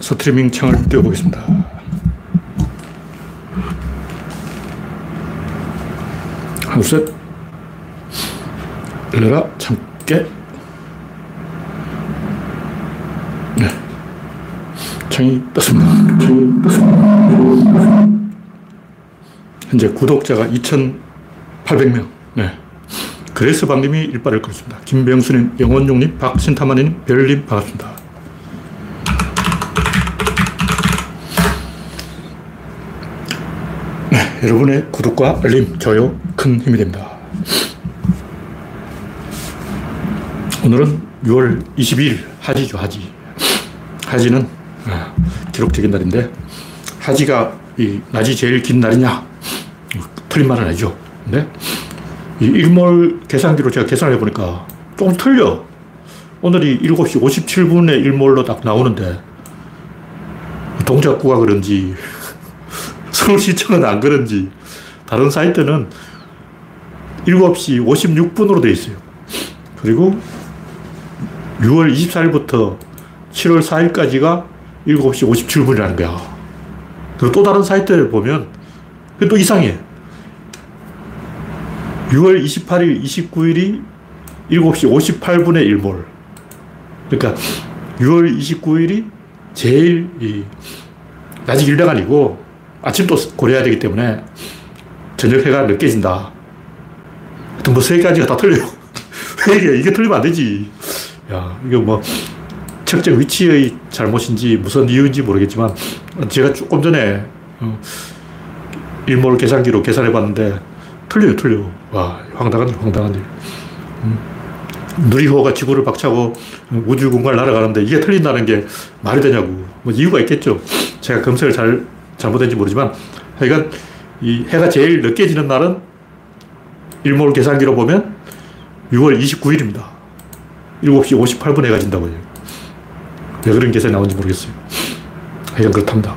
스트리밍 창을 띄워보겠습니다. 하나, 셋. 열려라, 참깨. 네. 창이 떴습니다. 창이 떴습니다. 현재 구독자가 2,800명. 네. 그래서 방님이 일발을 걸었습니다. 김병수님, 영원용님, 박신타마님, 별님 반갑습니다. 여러분의 구독과 알림, 좋아요 큰 힘이 됩니다. 오늘은 6월 22일 하지죠, 하지. 하지는 아, 기록적인 날인데 하지가 이 낮이 제일 긴 날이냐? 틀린 말은 아니죠. 근데 이 일몰 계산기로 제가 계산을 해보니까 조금 틀려. 오늘이 7시 57분에 일몰로 딱 나오는데 동작구가 그런지 서울시청은 안 그런지 다른 사이트는 7시 56분으로 되어 있어요. 그리고 6월 24일부터 7월 4일까지가 7시 57분이라는 거야. 그리고 또 다른 사이트를 보면 또 이상해. 6월 28일, 29일이 7시 58분에 일몰. 그러니까 6월 29일이 제일 이 낮이 길다가 아니고 아침도 고려해야 되기 때문에 저녁 해가 늦게 진다. 하여튼 뭐 세 가지가 다 틀려요. 왜 이게, 이게 틀리면 안 되지. 야, 이거 뭐 측정 위치의 잘못인지 무슨 이유인지 모르겠지만 제가 조금 전에 어, 일몰 계산기로 계산해 봤는데 틀려요, 틀려. 와, 황당한 일, 황당한 일. 음. 누리호가 지구를 박차고 우주 공간을 날아가는데 이게 틀린다는 게 말이 되냐고. 뭐 이유가 있겠죠. 제가 검색을 잘, 잘못했는지 모르지만 하여간 이 해가 제일 늦게 지는 날은 일몰 계산기로 보면 6월 29일입니다. 7시 58분에 해가 진다고요. 왜 그런 계산이 나오는지 모르겠어요. 하여간 그렇답니다.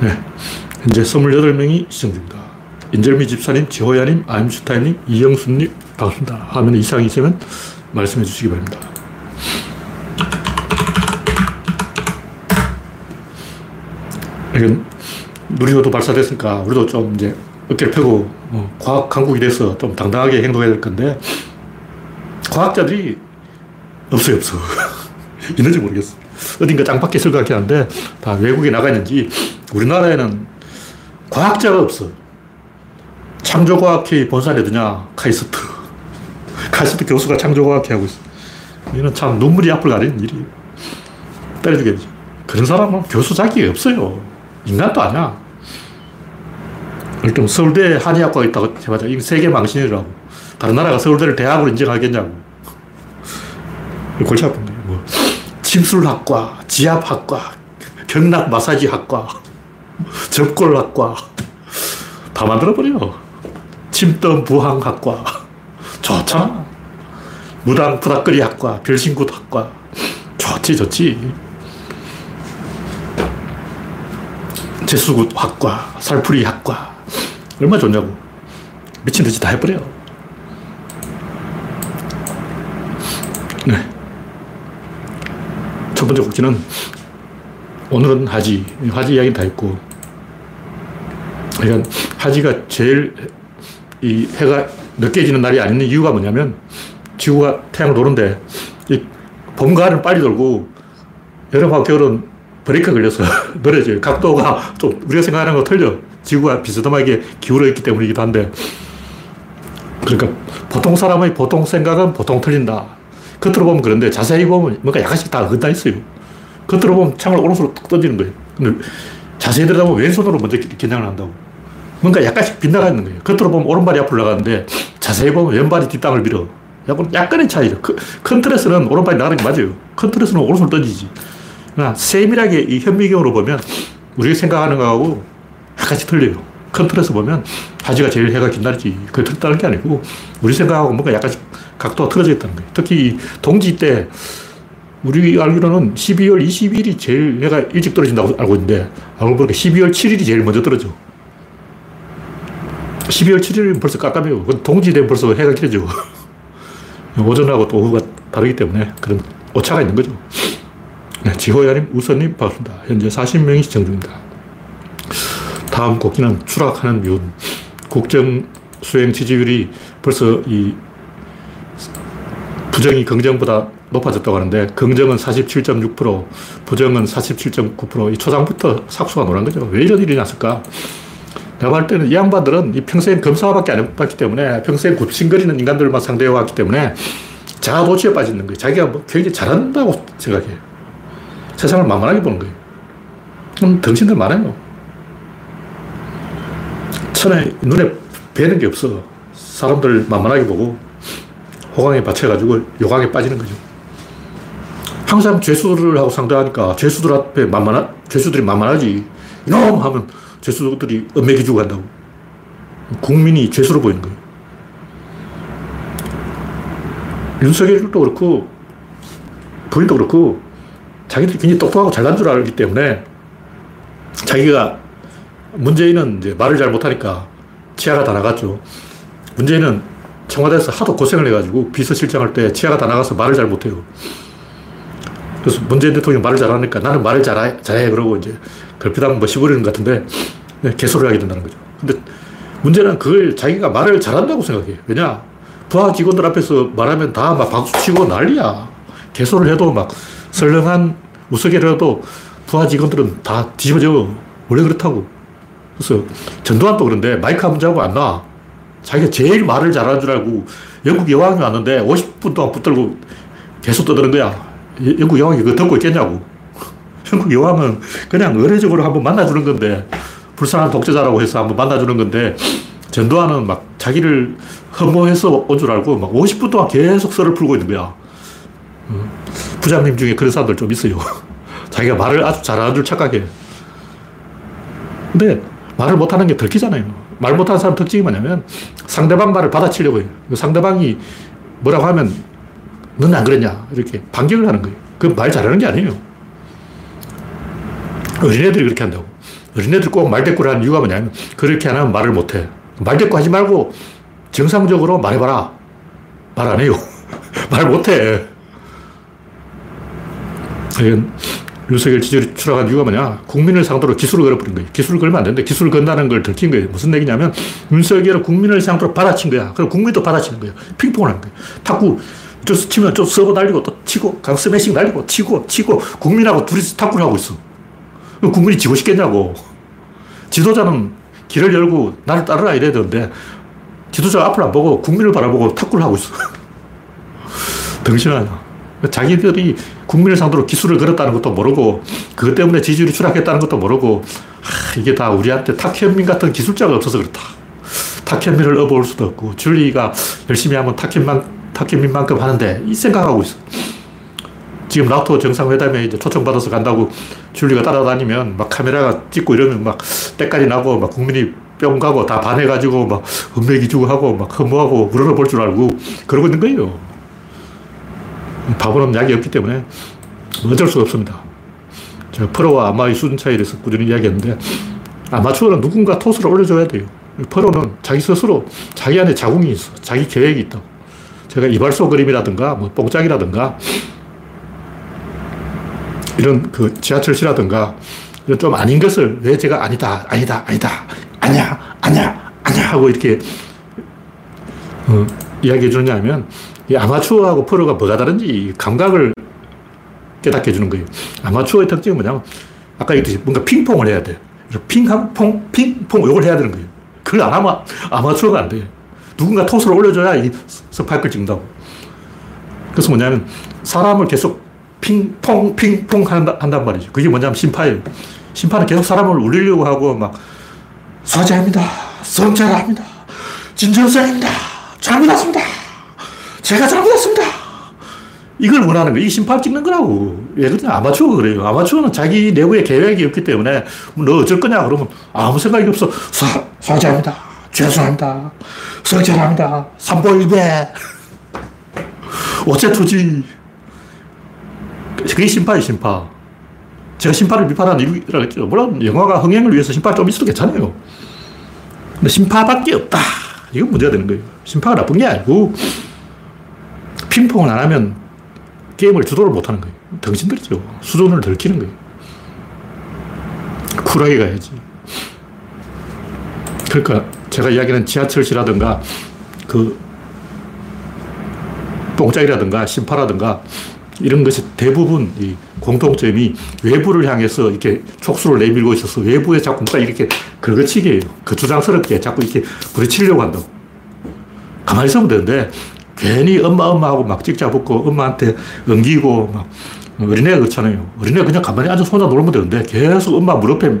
네. 현재 28명이 시청 중입니다. 인절미 집사님, 지호야님, 아임슈타인님, 이영수님, 반갑습니다. 화면에 이상이 있으면 말씀해 주시기 바랍니다. 이건 누리호도 발사됐으니까 우리도 좀 이제 어깨를 펴고 어, 과학 강국이 돼서 좀 당당하게 행동해야 될 건데 과학자들이 없어요, 없어. 있는지 모르겠어. 어딘가 짱밖에 있을 것 같긴 한데 다 외국에 나가 있는지 우리나라에는 과학자가 없어. 창조과학회 어디냐? 카이스트. 카이스트 교수가 창조과학회 하고 있어. 이는 참 눈물이 앞을 가리는 일이 때려주겠지. 그런 사람은 교수 자격이 없어요. 인간도 아니야. 일단 서울대 한의학과가 있다고 해봐자. 이거 세계 망신이라고. 다른 나라가 서울대를 대학으로 인정하겠냐고. 골치 아픈 거예요. 뭐, 침술학과, 지압학과, 경락 마사지학과, 접골학과. 다 만들어버려. 침덤 부항학과. 좋잖아. 무당 부닥거리 학과, 별신굿 학과. 좋지, 좋지. 재수굿 학과, 살풀이 학과. 얼마나 좋냐고. 미친 듯이 다 해버려. 네. 첫 번째 곡지는 오늘은 하지. 하지 이야기는 다 했고. 그러니까 하지가 제일 이 해가 늦게 지는 날이 아닌 이유가 뭐냐면 지구가 태양을 도는데 이 봄 가을은 빨리 돌고 여름하고 겨울은 브레이크 걸려서 느려져요. 각도가 좀 우리가 생각하는 거 틀려. 지구가 비스듬하게 기울어 있기 때문이기도 한데 그러니까 보통 사람의 보통 생각은 보통 틀린다. 겉으로 보면 그런데 자세히 보면 뭔가 약간씩 다 긋다 있어요. 겉으로 보면 창을 오른손으로 툭 던지는 거예요. 근데 자세히 들여다보면 왼손으로 먼저 긴장을 한다고. 뭔가 약간씩 빗나가 있는 거예요. 겉으로 보면 오른발이 앞으로 나가는데 자세히 보면 왼발이 뒷땅을 밀어. 약간, 약간의 차이죠. 큰, 큰 틀에서는 오른발이 나가는 게 맞아요. 큰 틀에서는 오른손을 던지지. 그러나 세밀하게 이 현미경으로 보면 우리가 생각하는 거하고 약간씩 틀려요. 큰 틀에서 보면 하지가 제일 해가 긴 날이지. 그게 틀다는 게 아니고 우리 생각하고 뭔가 약간씩 각도가 틀어져 있다는 거예요. 특히 동지 때 우리 알기로는 12월 20일이 제일 해가 일찍 떨어진다고 알고 있는데 알고 보니까 12월 7일이 제일 먼저 떨어져. 12월 7일은 벌써 깜깜해요. 동지 되면 벌써 해가 길어져. 오전하고 또 오후가 다르기 때문에 그런 오차가 있는 거죠. 네, 지호야님, 우선님, 반갑습니다. 현재 40명이 시청 중입니다. 다음 곡기는 추락하는 미운. 국정 수행 지지율이 벌써 이 부정이 긍정보다 높아졌다고 하는데 긍정은 47.6%, 부정은 47.9%. 이 초장부터 삭수가 노란 거죠. 왜 이런 일이 났을까? 내가 볼 때는 이 양반들은 이 평생 검사밖에 안 해봤기 때문에 평생 굽신거리는 인간들만 상대해 왔기 때문에 자아도취에 빠지는 거예요. 자기가 뭐 굉장히 잘한다고 생각해요. 세상을 만만하게 보는 거예요. 그럼 덩신들 많아요. 천에 눈에 뵈는 게 없어. 사람들 만만하게 보고 호강에 받쳐가지고 요강에 빠지는 거죠. 항상 죄수를 하고 상대하니까 죄수들 앞에 만만하, 죄수들이 만만하지. 이놈! 하면 죄수들이 엄맥이 주고 간다고. 국민이 죄수로 보이는 거예요. 윤석열도 그렇고, 부인도 그렇고, 자기들이 굉장히 똑똑하고 잘난 줄 알기 때문에 자기가 문재인은 이제 말을 잘 못하니까 치아가 다 나갔죠. 문재인은 청와대에서 하도 고생을 해가지고 비서실장 할 때 치아가 다 나가서 말을 잘 못해요. 그래서 문재인 대통령 말을 잘하니까 나는 말을 잘해, 잘해. 그러고 이제 걸핏하면 뭐 씹어리는 것 같은데 네, 개소를 하게 된다는 거죠. 근데 문제는 그걸 자기가 말을 잘한다고 생각해. 왜냐? 부하 직원들 앞에서 말하면 다 막 박수 치고 난리야. 개소를 해도 막 설렁한 우스개라도 부하 직원들은 다 뒤집어져. 원래 그렇다고. 그래서 전두환도 그런데 마이크 한번 잡고 안 나. 자기가 제일 말을 잘하는 줄 알고 영국 여왕이 왔는데 50분 동안 붙들고 계속 떠드는 거야. 영국 여왕이 그거 듣고 있겠냐고. 영국 여왕은 그냥 의례적으로 한번 만나주는 건데, 불쌍한 독재자라고 해서 한번 만나주는 건데, 전두환은 막 자기를 흠모해서 온 줄 알고 막 50분 동안 계속 썰을 풀고 있는 거야. 어, 부장님 중에 그런 사람들 좀 있어요. 자기가 말을 아주 잘하는 줄 착각해. 근데 말을 못하는 게 들키잖아요. 말 못하는 사람 특징이 뭐냐면 상대방 말을 받아치려고 해요. 상대방이 뭐라고 하면 너는 안 그랬냐? 이렇게 반격을 하는 거예요. 그 말 잘하는 게 아니에요. 어린애들이 그렇게 한다고. 어린애들 꼭 말대꾸를 하는 이유가 뭐냐면 그렇게 안 하면 말을 못 해. 말대꾸 하지 말고 정상적으로 말해봐라. 말 안 해요. 말 못 해. 윤석열 지지율이 추락한 이유가 뭐냐? 국민을 상대로 기술을 걸어버린 거예요. 기술을 걸면 안 되는데 기술을 건다는 걸 들킨 거예요. 무슨 얘기냐면 윤석열은 국민을 상대로 받아친 거야. 그럼 국민도 받아치는 거예요. 핑퐁을 한 거예요. 탁구 저 치면 좀 서버 날리고 또 치고 강 스매싱 날리고 치고 치고 국민하고 둘이서 탁구를 하고 있어. 국민이 지고 싶겠냐고. 지도자는 길을 열고 나를 따르라 이래야 되는데 지도자가 앞을 안 보고 국민을 바라보고 탁구를 하고 있어. 덩신하냐. 자기들이 국민을 상대로 기술을 걸었다는 것도 모르고 그것 때문에 지지율이 추락했다는 것도 모르고 아, 이게 다 우리한테 탁현민 같은 기술자가 없어서 그렇다. 탁현민을 업어올 수도 없고 줄리가 열심히 하면 탁현만, 탁현민만큼 하는데 이 생각하고 있어. 지금 나토 정상회담에 이제 초청받아서 간다고 줄리가 따라다니면 막 카메라가 찍고 이러면 막 때까지 나고 막 국민이 뿅 가고 다 반해가지고 막 흠매기 주고 하고 막 흠모하고 우러러 줄 알고 그러고 있는 거예요. 바보는 약이 없기 때문에 어쩔 수가 없습니다. 제가 프로와 아마의 수준 차이에 대해서 꾸준히 이야기했는데 아마추어는 누군가 토스를 올려줘야 돼요. 프로는 자기 스스로 자기 안에 자궁이 있어. 자기 계획이 있다. 제가 이발소 그림이라든가 뭐 뽕짝이라든가 이런 그 지하철시라든가 이런 좀 아닌 것을 왜 제가 아니다, 아니다, 아니다, 아니야, 아니야, 아니야 하고 이렇게 어, 이야기해 주느냐 하면 이 아마추어하고 프로가 뭐가 다른지 감각을 깨닫게 해주는 거예요. 아마추어의 특징은 뭐냐면 아까 얘기했듯이 뭔가 핑퐁을 해야 돼. 핑, 퐁, 핑퐁 이걸 해야 되는 거예요. 그걸 안 하면 아마추어가 안 돼. 누군가 토스를 올려줘야 이 스파이크를 찍는다고. 그래서 뭐냐면 사람을 계속 핑퐁, 핑퐁 한다, 한단 말이죠. 그게 뭐냐면 심파예요. 심판은 계속 사람을 울리려고 하고 막 사죄합니다. 성찰합니다. 진정성입니다. 잘못했습니다. 제가 잘못했습니다. 이걸 원하는 거예요. 이 심판 찍는 거라고. 예를 들면 아마추어가 그래요. 아마추어는 자기 내부에 계획이 없기 때문에 너 어쩔 거냐 그러면 아무 생각이 없어. 사, 사죄합니다. 죄송합니다. 성찰합니다. 삼보일배. 어째투지. 그게 심판이 심판. 제가 심판을 비판하는 이유라고 했죠. 물론 영화가 흥행을 위해서 심판 좀 있어도 괜찮아요. 근데 심판밖에 없다. 이건 문제가 되는 거예요. 심판가 나쁜 게 아니고 핑퐁을 안 하면 게임을 주도를 못 하는 거예요. 당신들이죠. 수준을 들키는 거예요. 쿨하게 가야지. 그러니까 제가 이야기하는 지하철시라든가 그 뽕짝이라든가 심파라든가 이런 것이 대부분 이 공통점이 외부를 향해서 이렇게 촉수를 내밀고 있어서 외부에 자꾸 누가 이렇게 긁어치게 해요. 그 주장스럽게 자꾸 이렇게 부딪히려고 한다고. 가만히 있으면 되는데 괜히 엄마 엄마 하고 막 찍잡고 엄마한테 엉기고 막 어린애가 그렇잖아요. 어린애가 그냥 가만히 앉아서 혼자 놀면 되는데 계속 엄마 무릎에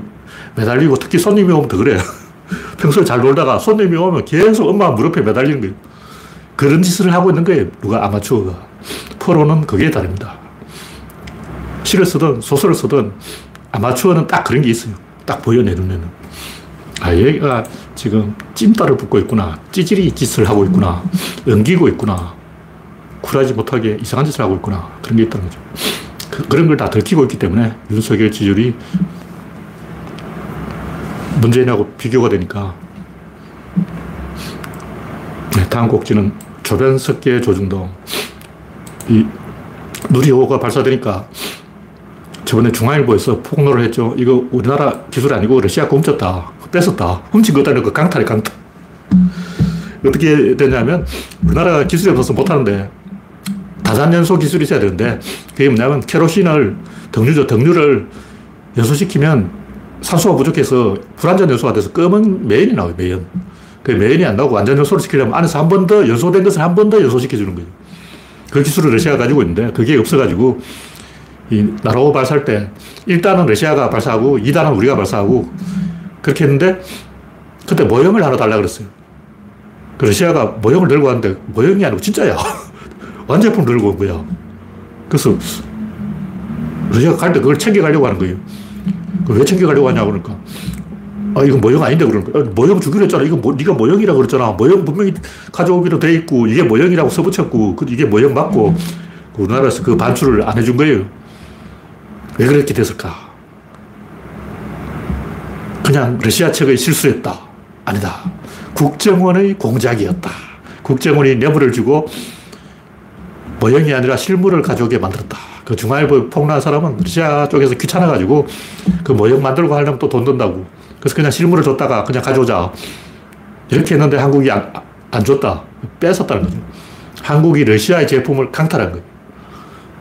매달리고 특히 손님이 오면 더 그래. 평소에 잘 놀다가 손님이 오면 계속 엄마 무릎에 매달리는 거예요. 그런 짓을 하고 있는 거예요. 누가 아마추어가. 프로는 그게 다릅니다. 시를 쓰든 소설을 쓰든 아마추어는 딱 그런 게 있어요. 딱 보여, 내 눈에는. 아, 얘가 지금 찜따를 붓고 있구나. 찌질이 짓을 하고 있구나. 엉기고 있구나. 쿨하지 못하게 이상한 짓을 하고 있구나. 그런 게 있다는 거죠. 그, 런 걸 다 들키고 있기 때문에 윤석열 지지율이 문재인하고 비교가 되니까 네, 다음 곡지는 조변석계 조중동. 이 누리호가 발사되니까 저번에 중앙일보에서 폭로를 했죠. 이거 우리나라 기술 아니고 러시아가 훔쳤다. 뺏었다. 훔친 거다. 그 강탈이 강탈. 어떻게 되냐면 우리나라가 기술이 없어서 못하는데 다산연소 기술이 있어야 되는데 그게 뭐냐면 케로신을 등유죠. 등유를 연소시키면 산소가 부족해서 불완전 연소가 돼서 검은 매연이 나와요. 매연. 그 매연이 안 나오고 완전 연소를 시키려면 안에서 한 번 더 연소된 것을 한 번 더 연소시켜주는 거예요. 그 기술을 러시아가 가지고 있는데 그게 없어가지고 이 나라오 발사할 때 1단은 러시아가 발사하고 2단은 우리가 발사하고 그렇게 했는데 그때 모형을 하나 달라 그랬어요. 그 러시아가 모형을 들고 왔는데 모형이 아니고 진짜야. 완제품 들고 온 거야. 그래서 러시아가 갈 때 그걸 챙겨가려고 하는 거예요. 왜 챙겨가려고 하냐고 그러니까 아, 이거 모형 아닌데 그러는 거야. 모형 주기로 했잖아. 이거 뭐, 네가 모형이라고 그랬잖아. 모형 분명히 가져오기로 돼 있고, 이게 모형이라고 써붙였고, 그 이게 모형 맞고, 우리나라에서 그 반출을 안 해준 거예요. 왜 그렇게 됐을까? 그냥 러시아 측의 실수였다. 아니다. 국정원의 공작이었다. 국정원이 뇌물을 주고 모형이 아니라 실물을 가져오게 만들었다. 그 중앙일보 폭로한 사람은 러시아 쪽에서 귀찮아가지고 그 모형 만들고 하려면 또 돈 든다고. 그래서 그냥 실물을 줬다가 그냥 가져오자. 이렇게 했는데 한국이 안, 안 줬다. 뺏었다는 거죠. 한국이 러시아의 제품을 강탈한 거예요.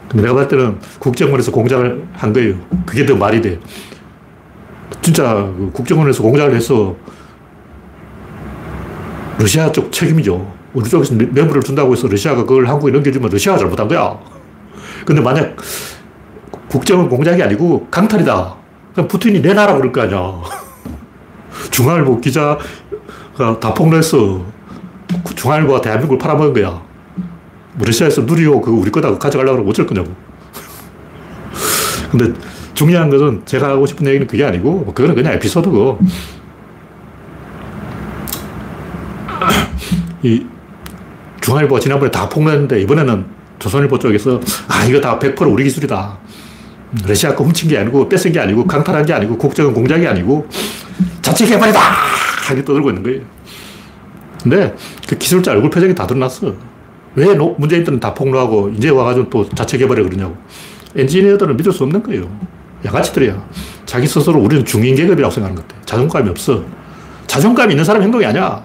근데 내가 봤을 때는 국정원에서 공작을 한 거예요. 그게 더 말이 돼. 진짜 그 국정원에서 공작을 해서 러시아 쪽 책임이죠. 우리 쪽에서 뇌물을 준다고 해서 러시아가 그걸 한국에 넘겨주면 러시아가 잘못한 거야. 근데 만약 국정원 공작이 아니고 강탈이다. 그럼 푸틴이 내놔라 그럴 거 아니야. 중앙일보 기자가 다 폭로했어. 중앙일보가 대한민국을 팔아먹은 거야. 뭐 러시아에서 누리호 그거 우리 거다 가져가려고 그러면 어쩔 거냐고. 근데 중요한 것은 제가 하고 싶은 얘기는 그게 아니고, 뭐 그거는 그냥 에피소드고. 이 중앙일보가 지난번에 다 폭로했는데 이번에는 조선일보 쪽에서 아, 이거 다 100% 우리 기술이다. 러시아 거 훔친 게 아니고 뺏은 게 아니고 강탈한 게 아니고 국정은 공작이 아니고 자체 개발이다! 하게 떠들고 있는 거예요. 근데 그 기술자 얼굴 표정이 다 드러났어. 왜 문재인들은 다 폭로하고 이제 와가지고 또 자체 개발에 그러냐고. 엔지니어들은 믿을 수 없는 거예요. 양아치들이야. 자기 스스로 우리는 중인 계급이라고 생각하는 것 같아. 자존감이 없어. 자존감이 있는 사람 행동이 아니야.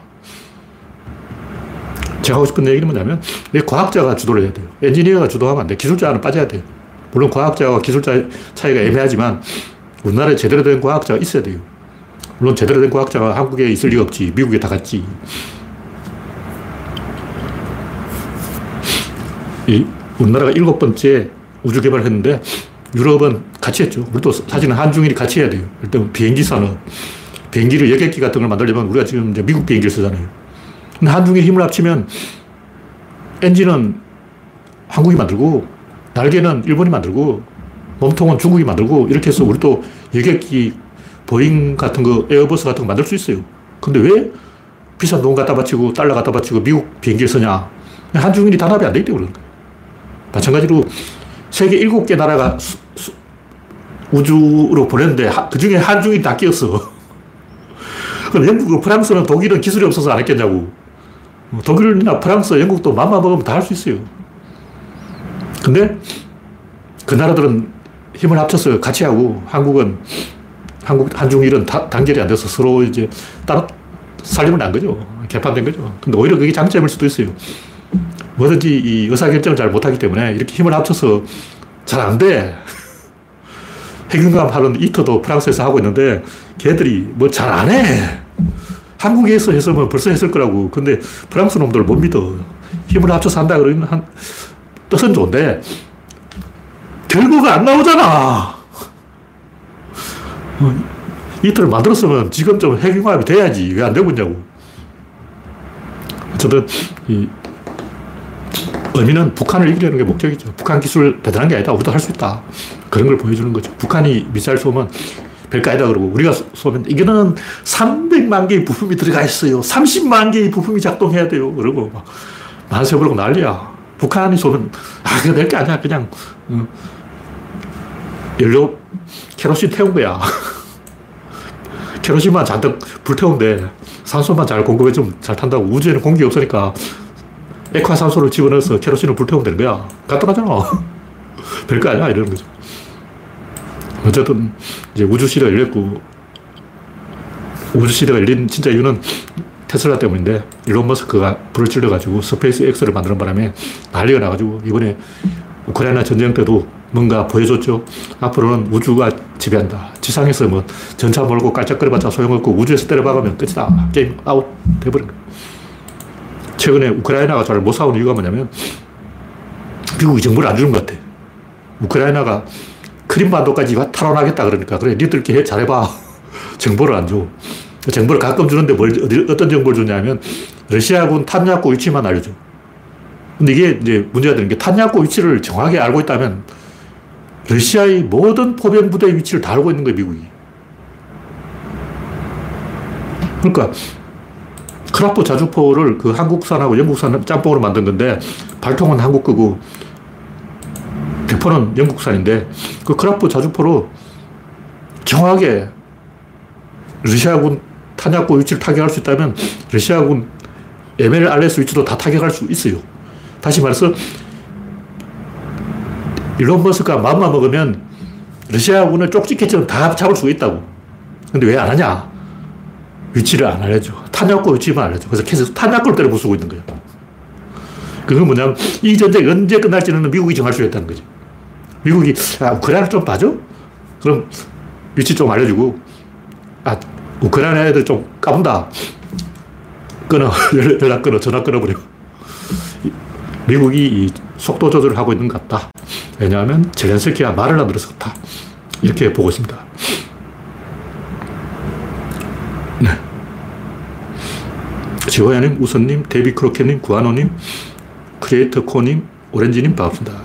제가 하고 싶은 얘기는 뭐냐면, 과학자가 주도를 해야 돼요. 엔지니어가 주도하면 안 돼. 기술자는 빠져야 돼 물론 과학자와 기술자 차이가 애매하지만, 우리나라에 제대로 된 과학자가 있어야 돼요. 물론 제대로 된 과학자가 한국에 있을 리가 없지. 미국에 다 갔지. 이 우리나라가 일곱 번째 우주 개발을 했는데 유럽은 같이 했죠. 우리도 사실은 한중일이 같이 해야 돼요. 일단 비행기 산업. 비행기를 여객기 같은 걸 만들려면 우리가 지금 이제 미국 비행기를 쓰잖아요. 근데 한중일 힘을 합치면 엔진은 한국이 만들고 날개는 일본이 만들고 몸통은 중국이 만들고 이렇게 해서 우리도 여객기 보잉 같은 거, 에어버스 같은 거 만들 수 있어요. 근데 왜 비싼 돈 갖다 바치고 달러 갖다 바치고 미국 비행기를 쓰냐? 한중일이 단합이 안 되기 때문에 그런 거예요. 마찬가지로 세계 일곱 개 나라가 수, 수, 우주로 보냈는데 그 중에 한중일이 다 끼었어. 그럼 영국, 프랑스는 독일은 기술이 없어서 안 했겠냐고. 독일이나 프랑스, 영국도 맘만 먹으면 다 할 수 있어요. 근데 그 나라들은 힘을 합쳐서 같이 하고 한국은 한국, 한중일은 다, 단결이 안 돼서 서로 이제 따로 살림을 난 거죠. 개판된 거죠. 근데 오히려 그게 장점일 수도 있어요. 뭐든지 이 의사결정을 잘 못하기 때문에 이렇게 힘을 합쳐서 잘 안 돼. 핵융합 하는 이터도 프랑스에서 하고 있는데 걔들이 뭐 잘 안 해. 한국에서 했으면 벌써 했을 거라고. 근데 프랑스 놈들 못 믿어. 힘을 합쳐서 한다 그러면 한, 뜻은 좋은데 결과가 안 나오잖아. 어, 이틀을 만들었으면 지금 좀 핵융합이 돼야지. 왜 안 되고 있냐고. 어쨌든, 이, 의미는 북한을 이기려는 게 목적이죠. 북한 기술 대단한 게 아니다. 우리도 할 수 있다. 그런 걸 보여주는 거죠. 북한이 미사일 쏘면 별거 아니다 그러고 우리가 쏘면 이거는 300만 개의 부품이 들어가 있어요. 30만 개의 부품이 작동해야 돼요. 그러고 막 만세 부르고 난리야. 북한이 쏘면 아, 그거 별게 아니야. 그냥 어, 연료 캐로신 태운 거야. 캐로신만 잔뜩 불태운데 산소만 잘 공급해주면 잘 탄다고. 우주에는 공기 없으니까 액화산소를 집어넣어서 케로신을 불태우면 되는 거야. 간단하잖아. 별거 아니야. 이러는 거죠. 어쨌든 이제 우주시대가 열렸고 우주시대가 열린 진짜 이유는 테슬라 때문인데 일론 머스크가 불을 질러가지고 스페이스 X를 만드는 바람에 난리가 나가지고 이번에 우크라이나 전쟁 때도 뭔가 보여줬죠. 앞으로는 우주가 지배한다. 지상에서 뭐 전차 몰고 깔짝거려봤자 소용없고 우주에서 때려박으면 끝이다. 게임 아웃 돼버린 거야. 최근에 우크라이나가 잘 못 싸우는 이유가 뭐냐면 미국이 정보를 안 주는 것 같아. 우크라이나가 크림반도까지 탈환하겠다 그러니까 그래 니들끼리 잘해봐. 정보를 안 줘. 정보를 가끔 주는데 뭘, 어떤 정보를 주냐면 러시아군 탄약고 위치만 알려줘. 근데 이게 이제 문제가 되는 게 탄약고 위치를 정확히 알고 있다면 러시아의 모든 포병 부대의 위치를 다 알고 있는 거예요, 미국이. 그러니까 크라프 자주포를 그 한국산하고 영국산 짬뽕으로 만든 건데 발통은 한국 거고 대포는 영국산인데 그 크라프 자주포로 정확하게 러시아군 탄약고 위치를 타격할 수 있다면 러시아군 MLRS 위치도 다 타격할 수 있어요. 다시 말해서 일론 머스크가 마음만 먹으면 러시아군을 쪽집게처럼 다 잡을 수 있다고. 근데 왜 안 하냐? 위치를 안 알려줘. 탄약고 위치만 알려줘. 그래서 계속 탄약고를 때려 부수고 있는 거예요. 그건 뭐냐면 이 전쟁이 언제 끝날지는 미국이 정할 수 있다는 거죠. 미국이 아, 우크라이나 좀 봐줘? 그럼 위치 좀 알려주고 아, 우크라이나 애들 좀 까분다. 끊어. 연락 끊어. 전화 끊어버려. 미국이 이 속도 조절을 하고 있는 것 같다. 왜냐하면 젤렌스키가 말을 안 들어서 그렇다. 이렇게 보고 있습니다. 네. 지호야님, 우선님, 데비 크로켓님, 구한호님, 크리에이터 코님, 오렌지님 반갑습니다.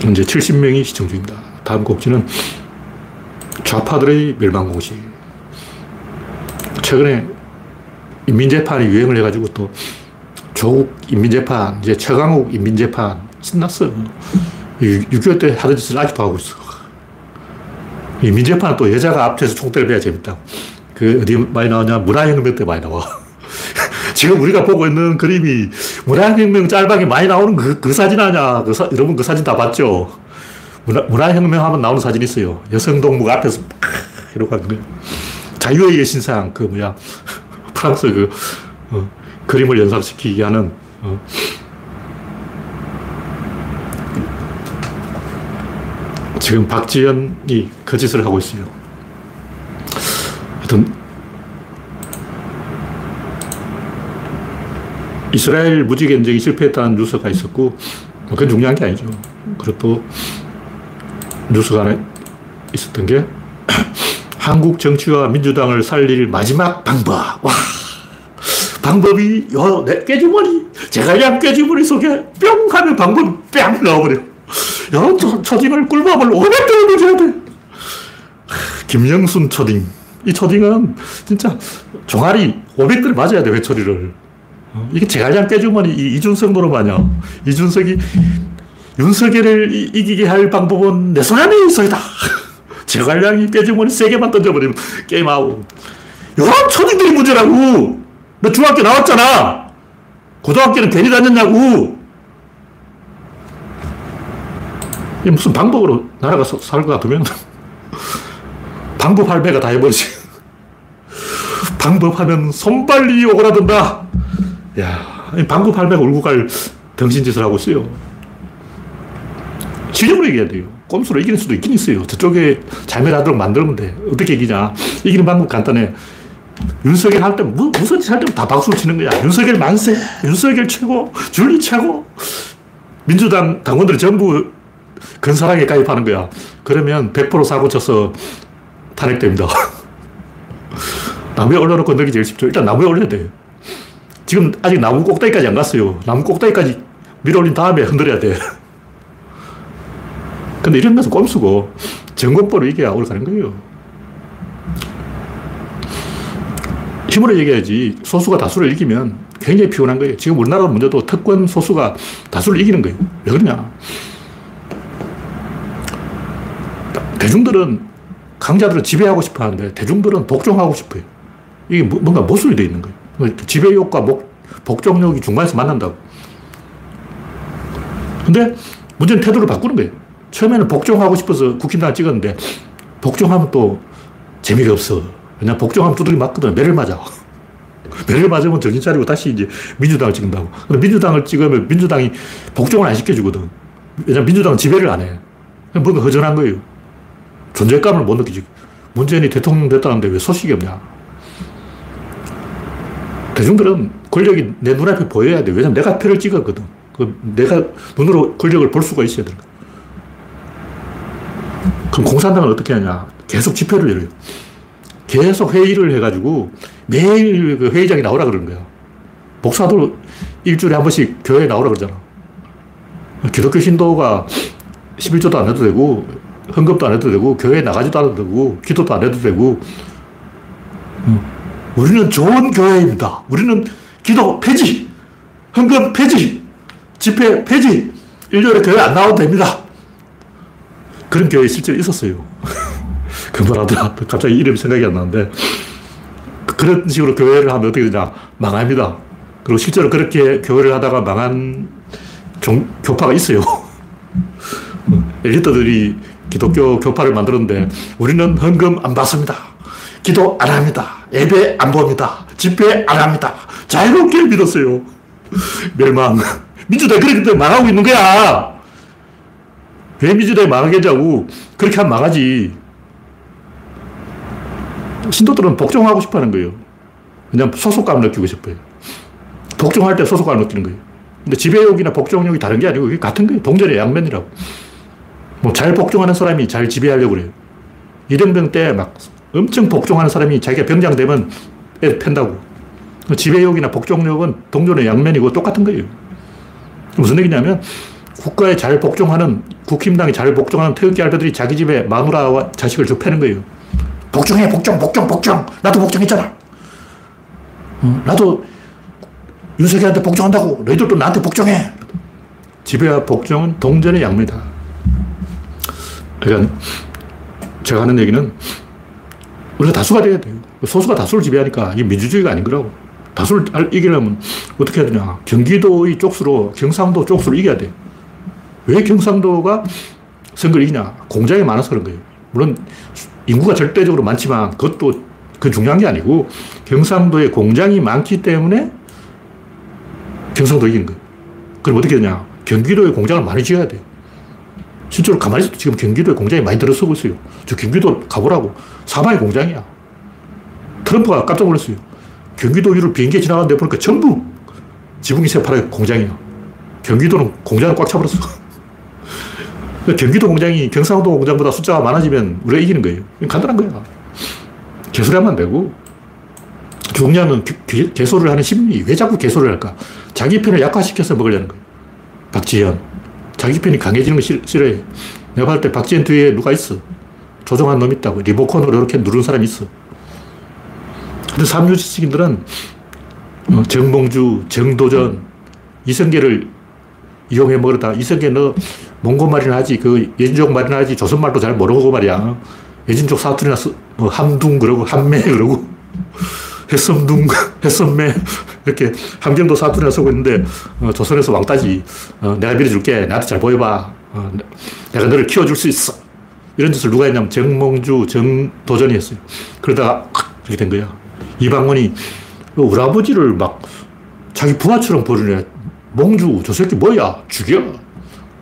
현재 70명이 시청 중입니다. 다음 곡지는 좌파들의 멸망공식. 최근에 인민재판이 유행을 해가지고 또 조국 인민재판, 이제 최강욱 인민재판 신났어. 6.25 때 하던 짓을 아직도 하고 있어. 인민재판은 또 여자가 앞에서 총대를 베야 재밌다. 그 어디 많이 나오냐? 문화혁명 때 많이 나와. 지금 우리가 보고 있는 그림이 문화혁명 짤방에 많이 나오는 그, 그 사진 아냐. 그 사, 여러분 그 사진 다 봤죠? 문화, 문화혁명 하면 나오는 사진 있어요. 여성 동무가 앞에서 이러고 하는 거예요. 자유의 여신상, 그 뭐야. 프랑스 그, 어, 그림을 연상시키게 하는, 어. 지금 박지현이 그 짓을 하고 있어요. 하여튼, 이스라엘 무지 견적이 실패했다는 뉴스가 있었고, 그건 중요한 게 아니죠. 그리고 또, 뉴스가 하나 있었던 게, 한국 정치와 민주당을 살릴 마지막 방법. 와. 방법이, 요, 내 깨주머니, 제가 그냥 깨주머니 속에 뿅 하면 방법이 뿅 나와버려. 야, 초, 초딩을 꿀밤을 500대를 줘야 돼. 김영순 초딩. 이 초딩은 진짜 종아리 500대를 맞아야 돼, 회초리를. 어, 이게 제갈량 꾀주머니 이 이준석 아니야. 이준석이 윤석열을 이기게 할 방법은 내 손 안에 있어 있다. 제갈량이 꾀주머니 세 개만 던져버리면 게임 아웃. 이런 초딩들이 문제라고. 너 중학교 나왔잖아. 고등학교는 괜히 다녔냐고. 무슨 방법으로 나라가 살것 같으면 방법 할배가 다 해버리지. 방법하면 손발이 오그라든다. 야, 방법 할배가 울고 갈 병신짓을 하고 있어요. 실력으로 이겨야 돼요. 꼼수로 이기는 수도 있긴 있어요. 저쪽에 잘못하도록 만들면 돼. 어떻게 이기냐. 이기는 방법 간단해. 윤석열 할 때, 무슨 짓 할 때면 다 박수를 치는 거야. 윤석열 만세, 윤석열 최고, 줄리 최고. 민주당 당원들이 전부 근사하게 가입하는 거야. 그러면 100% 사고 쳐서 탄핵됩니다. 나무에 올려놓고 늘기 제일 쉽죠. 일단 나무에 올려야 돼. 지금 아직 나무 꼭대기까지 안 갔어요. 나무 꼭대기까지 밀어 올린 다음에 흔들어야 돼. 근데 이런 것은 꼼수고, 정권법으로 이겨야 올라가는 거예요. 힘으로 얘기해야지 소수가 다수를 이기면 굉장히 피곤한 거예요. 지금 우리나라 문제도 특권 소수가 다수를 이기는 거예요. 왜 그러냐. 대중들은 강자들은 지배하고 싶어 하는데 대중들은 복종하고 싶어요. 이게 뭐, 뭔가 모순이 되어 있는 거예요. 지배욕과 목, 복종욕이 중간에서 만난다고. 근데 문제는 태도를 바꾸는 거예요. 처음에는 복종하고 싶어서 국힘당을 찍었는데 복종하면 또 재미가 없어. 그냥 복종하면 두드리 맞거든. 매를 맞아. 매를 맞으면 정신 차리고 다시 이제 민주당을 찍는다고. 근데 민주당을 찍으면 민주당이 복종을 안 시켜주거든. 왜냐면 민주당은 지배를 안 해. 뭔가 허전한 거예요. 존재감을 못 느끼지. 문재인이 대통령 됐다는데 왜 소식이 없냐. 대중들은 권력이 내 눈앞에 보여야 돼. 왜냐면 내가 표를 찍었거든. 그 내가 눈으로 권력을 볼 수가 있어야 돼. 그럼 공산당은 어떻게 하냐. 계속 집회를 열어요. 계속 회의를 해가지고 매일 그 회의장에 나오라 그러는 거야. 목사도 일주일에 한 번씩 교회에 나오라 그러잖아. 기독교 신도가 11조도 안 해도 되고, 헌금도 안 해도 되고, 교회에 나가지도 않아도 되고, 기도도 안 해도 되고, 우리는 좋은 교회입니다. 우리는 기도 폐지, 헌금 폐지, 집회 폐지, 일요일에 교회 안 나와도 됩니다. 그런 교회 실제로 있었어요. 그만하더라. 갑자기 이름이 생각이 안 나는데. 그런 식으로 교회를 하면 어떻게 되냐. 망합니다. 그리고 실제로 그렇게 교회를 하다가 망한 종, 교파가 있어요. 엘리트들이 기독교 교파를 만들었는데 우리는 헌금 안 받습니다. 기도 안 합니다. 예배 안 봅니다. 집회 안 합니다. 자유롭게 믿었어요. 멸망. 민주당이 그렇게 망하고 있는 거야. 왜 민주당이 망하겠냐고. 그렇게 하면 망하지. 신도들은 복종하고 싶어 하는 거예요. 그냥 소속감을 느끼고 싶어요. 복종할 때 소속감을 느끼는 거예요. 근데 지배욕이나 복종욕이 다른 게 아니고 같은 거예요. 동전의 양면이라고. 뭐 잘 복종하는 사람이 잘 지배하려고 그래요. 이등병 때 막 엄청 복종하는 사람이 자기가 병장 되면 애 팬다고. 지배욕이나 복종욕은 동전의 양면이고 똑같은 거예요. 무슨 얘기냐면 국가에 잘 복종하는 국힘당이 잘 복종하는 태극기 알바들이 자기 집에 마누라와 자식을 쭉 패는 거예요. 복종해, 복종, 복종, 복종. 나도 복종했잖아. 어, 나도 윤석열한테 복종한다고. 너희들도 나한테 복종해. 지배와 복종은 동전의 양면이다. 그러니까 제가 하는 얘기는 우리가 다수가 돼야 돼요. 소수가 다수를 지배하니까 이게 민주주의가 아닌 거라고. 다수를 이기려면 어떻게 해야 되냐. 경기도의 쪽수로 경상도 쪽수로 이겨야 돼. 왜 경상도가 선거를 이기냐. 공장이 많아서 그런 거예요. 물론 인구가 절대적으로 많지만 그것도 그 중요한 게 아니고 경상도에 공장이 많기 때문에 경상도 이기는 거예요. 그럼 어떻게 되냐. 경기도에 공장을 많이 지어야 돼 실제로 가만히 있어도 지금 경기도에 공장이 많이 들어서고 있어요. 저 경기도 가보라고. 사방이 공장이야. 트럼프가 깜짝 놀랐어요. 경기도 위를 비행기 지나가는데 보니까 전부 지붕이 새파랗게 공장이야. 경기도는 공장을 꽉 차버렸어. 경기도 공장이 경상도 공장보다 숫자가 많아지면 우리가 이기는 거예요. 간단한 거야. 개소리하면 안 되고. 중요한 건 개소를 하는 심리. 왜 자꾸 개소를 할까? 자기 편을 약화시켜서 먹으려는 거예요. 박지현. 자기 편이 강해지는 거 싫 어해. 내가 봤을 때 박지현 뒤에 누가 있어. 조종한 놈 있다고. 리모컨으로 이렇게 누른 사람이 있어. 근데 삼류 지식인들은 어, 정봉주, 정도전, 이성계를 이용해 먹으다. 이성계 너 몽고 말이나 하지, 그 예진족 말이나 하지, 조선말도 잘 모르고 말이야. 예진족 사투리나 뭐 함둥 그러고, 함매 그러고. 해섬둥, 해섬매, 이렇게 함경도 사투리나 쓰고 있는데, 어, 조선에서 왕따지. 어, 내가 밀어줄게. 나한테 잘 보여봐. 어, 내가 너를 키워줄 수 있어. 이런 짓을 누가 했냐면 정몽주, 정도전이 했어요. 그러다가 그렇게 된 거야. 이방원이 우리 아버지를 막 자기 부하처럼 버리네. 몽주, 저 새끼 뭐야? 죽여.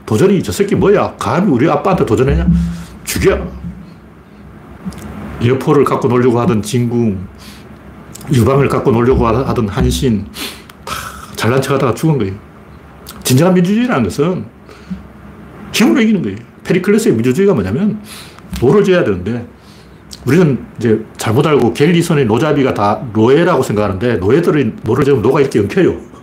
도전이 저 새끼 뭐야? 감히 우리 아빠한테 도전했냐? 죽여. 여포를 갖고 놀려고 하던 진궁, 유방을 갖고 놀려고 하던 한신, 다 잘난 척 하다가 죽은 거예요. 진정한 민주주의라는 것은 힘으로 이기는 거예요. 페리클레스의 민주주의가 뭐냐면 노를 져야 되는데 우리는 이제 잘못 알고 갤리선의 노잡이가 다 노예라고 생각하는데 노예들이 노를 지면 노가 이렇게 엉켜요.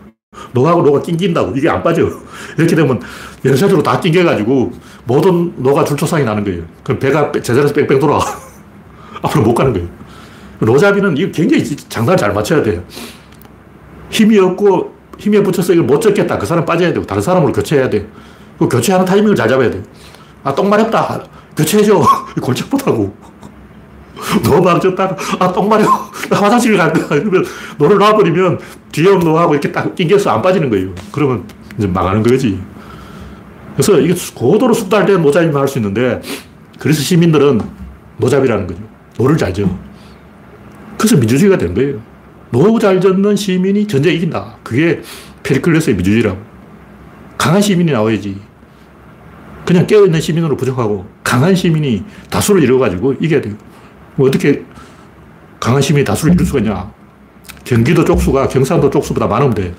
노하고 노가 낑긴다고. 이게 안 빠져. 이렇게 되면 연쇄적으로 다 낑겨가지고 모든 노가 줄초상이 나는 거예요. 그럼 배가 제자리에서 뺑뺑 돌아. 앞으로 못 가는 거예요. 노잡이는 이거 굉장히 장단을 잘 맞춰야 돼요. 힘이 없고 힘에 부쳐서 이걸 못 잡겠다. 그 사람 빠져야 되고 다른 사람으로 교체해야 돼. 그 교체하는 타이밍을 잘 잡아야 돼. 아, 똥 마렵다. 교체해줘. 골치 아프다고. 너무 망쳤다가, 아, 똥 마려. 나 화장실 갈 거야. 그러면 노를 놔버리면 뒤에 노하고 이렇게 딱 낑겨서 안 빠지는 거예요. 그러면 이제 망하는 거지. 그래서 이게 고도로 숙달된 노잡이만 할 수 있는데, 그래서 시민들은 노잡이라는 거죠. 노를 잘 저. 그래서 민주주의가 된 거예요. 노 잘 젓는 시민이 전쟁 이긴다. 그게 페리클레스의 민주주의라고. 강한 시민이 나와야지. 그냥 깨어있는 시민으로 부족하고 강한 시민이 다수를 이뤄가지고 이겨야 돼요. 뭐 어떻게 강한 시민이 다수를 이룰 수가 있냐. 경기도 쪽수가 경상도 쪽수보다 많으면 돼.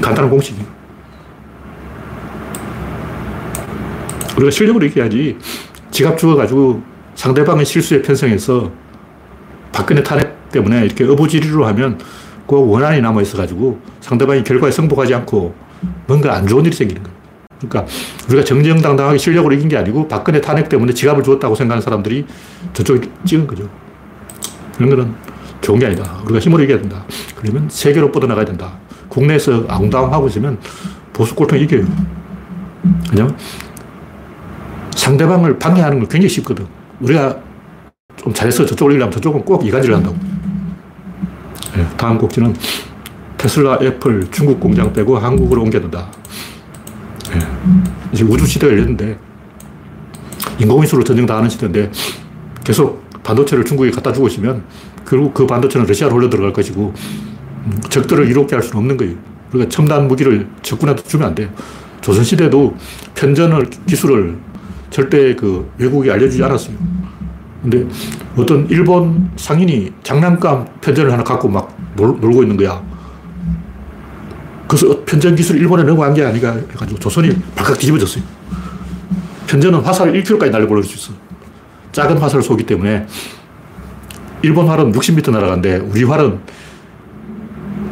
간단한 공식이에요. 우리가 실력으로 이겨야지. 지갑 주어가지고 상대방의 실수에 편성해서 박근혜 탄핵 때문에 이렇게 어부지리로 하면 그 원한이 남아 있어가지고 상대방이 결과에 승복하지 않고 뭔가 안 좋은 일이 생기는 거예요. 그러니까 우리가 정정당당하게 실력으로 이긴 게 아니고 박근혜 탄핵 때문에 지갑을 주었다고 생각하는 사람들이 저쪽에 찍은 거죠. 이런 거는 좋은 게 아니다. 우리가 힘으로 이겨야 된다. 그러면 세계로 뻗어나가야 된다. 국내에서 앙당하고 있으면 보수 꼴통 이겨요. 왜냐면 상대방을 방해하는 건 굉장히 쉽거든. 우리가 좀 잘해서 저쪽을 이기려면 저쪽은 꼭 이간질을 한다고. 네, 다음 곡지는 테슬라, 애플, 중국 공장 빼고 한국으로 옮겨야 된다. 네, 이제 우주 시대가 열렸는데 인공위수로 전쟁 다 하는 시대인데 계속 반도체를 중국에 갖다 주고 있으면 결국 그 반도체는 러시아로 흘러 들어갈 것이고 음, 적들을 이롭게 할 수는 없는 거예요. 우리가 첨단 무기를 적군한테 주면 안 돼요. 조선시대도 편전을, 기술을 절대 그 외국이 알려주지 않았어요. 근데 어떤 일본 상인이 장난감 편전을 하나 갖고 막 놀, 고 있는 거야. 그래서 편전 기술 일본에 넘어간 게 아니가 해가지고 조선이 발칵 뒤집어졌어요. 편전은 화살을 1km까지 날려버릴 수 있어. 작은 화살을 쏘기 때문에 일본 활은 60m 날아가는데 우리 활은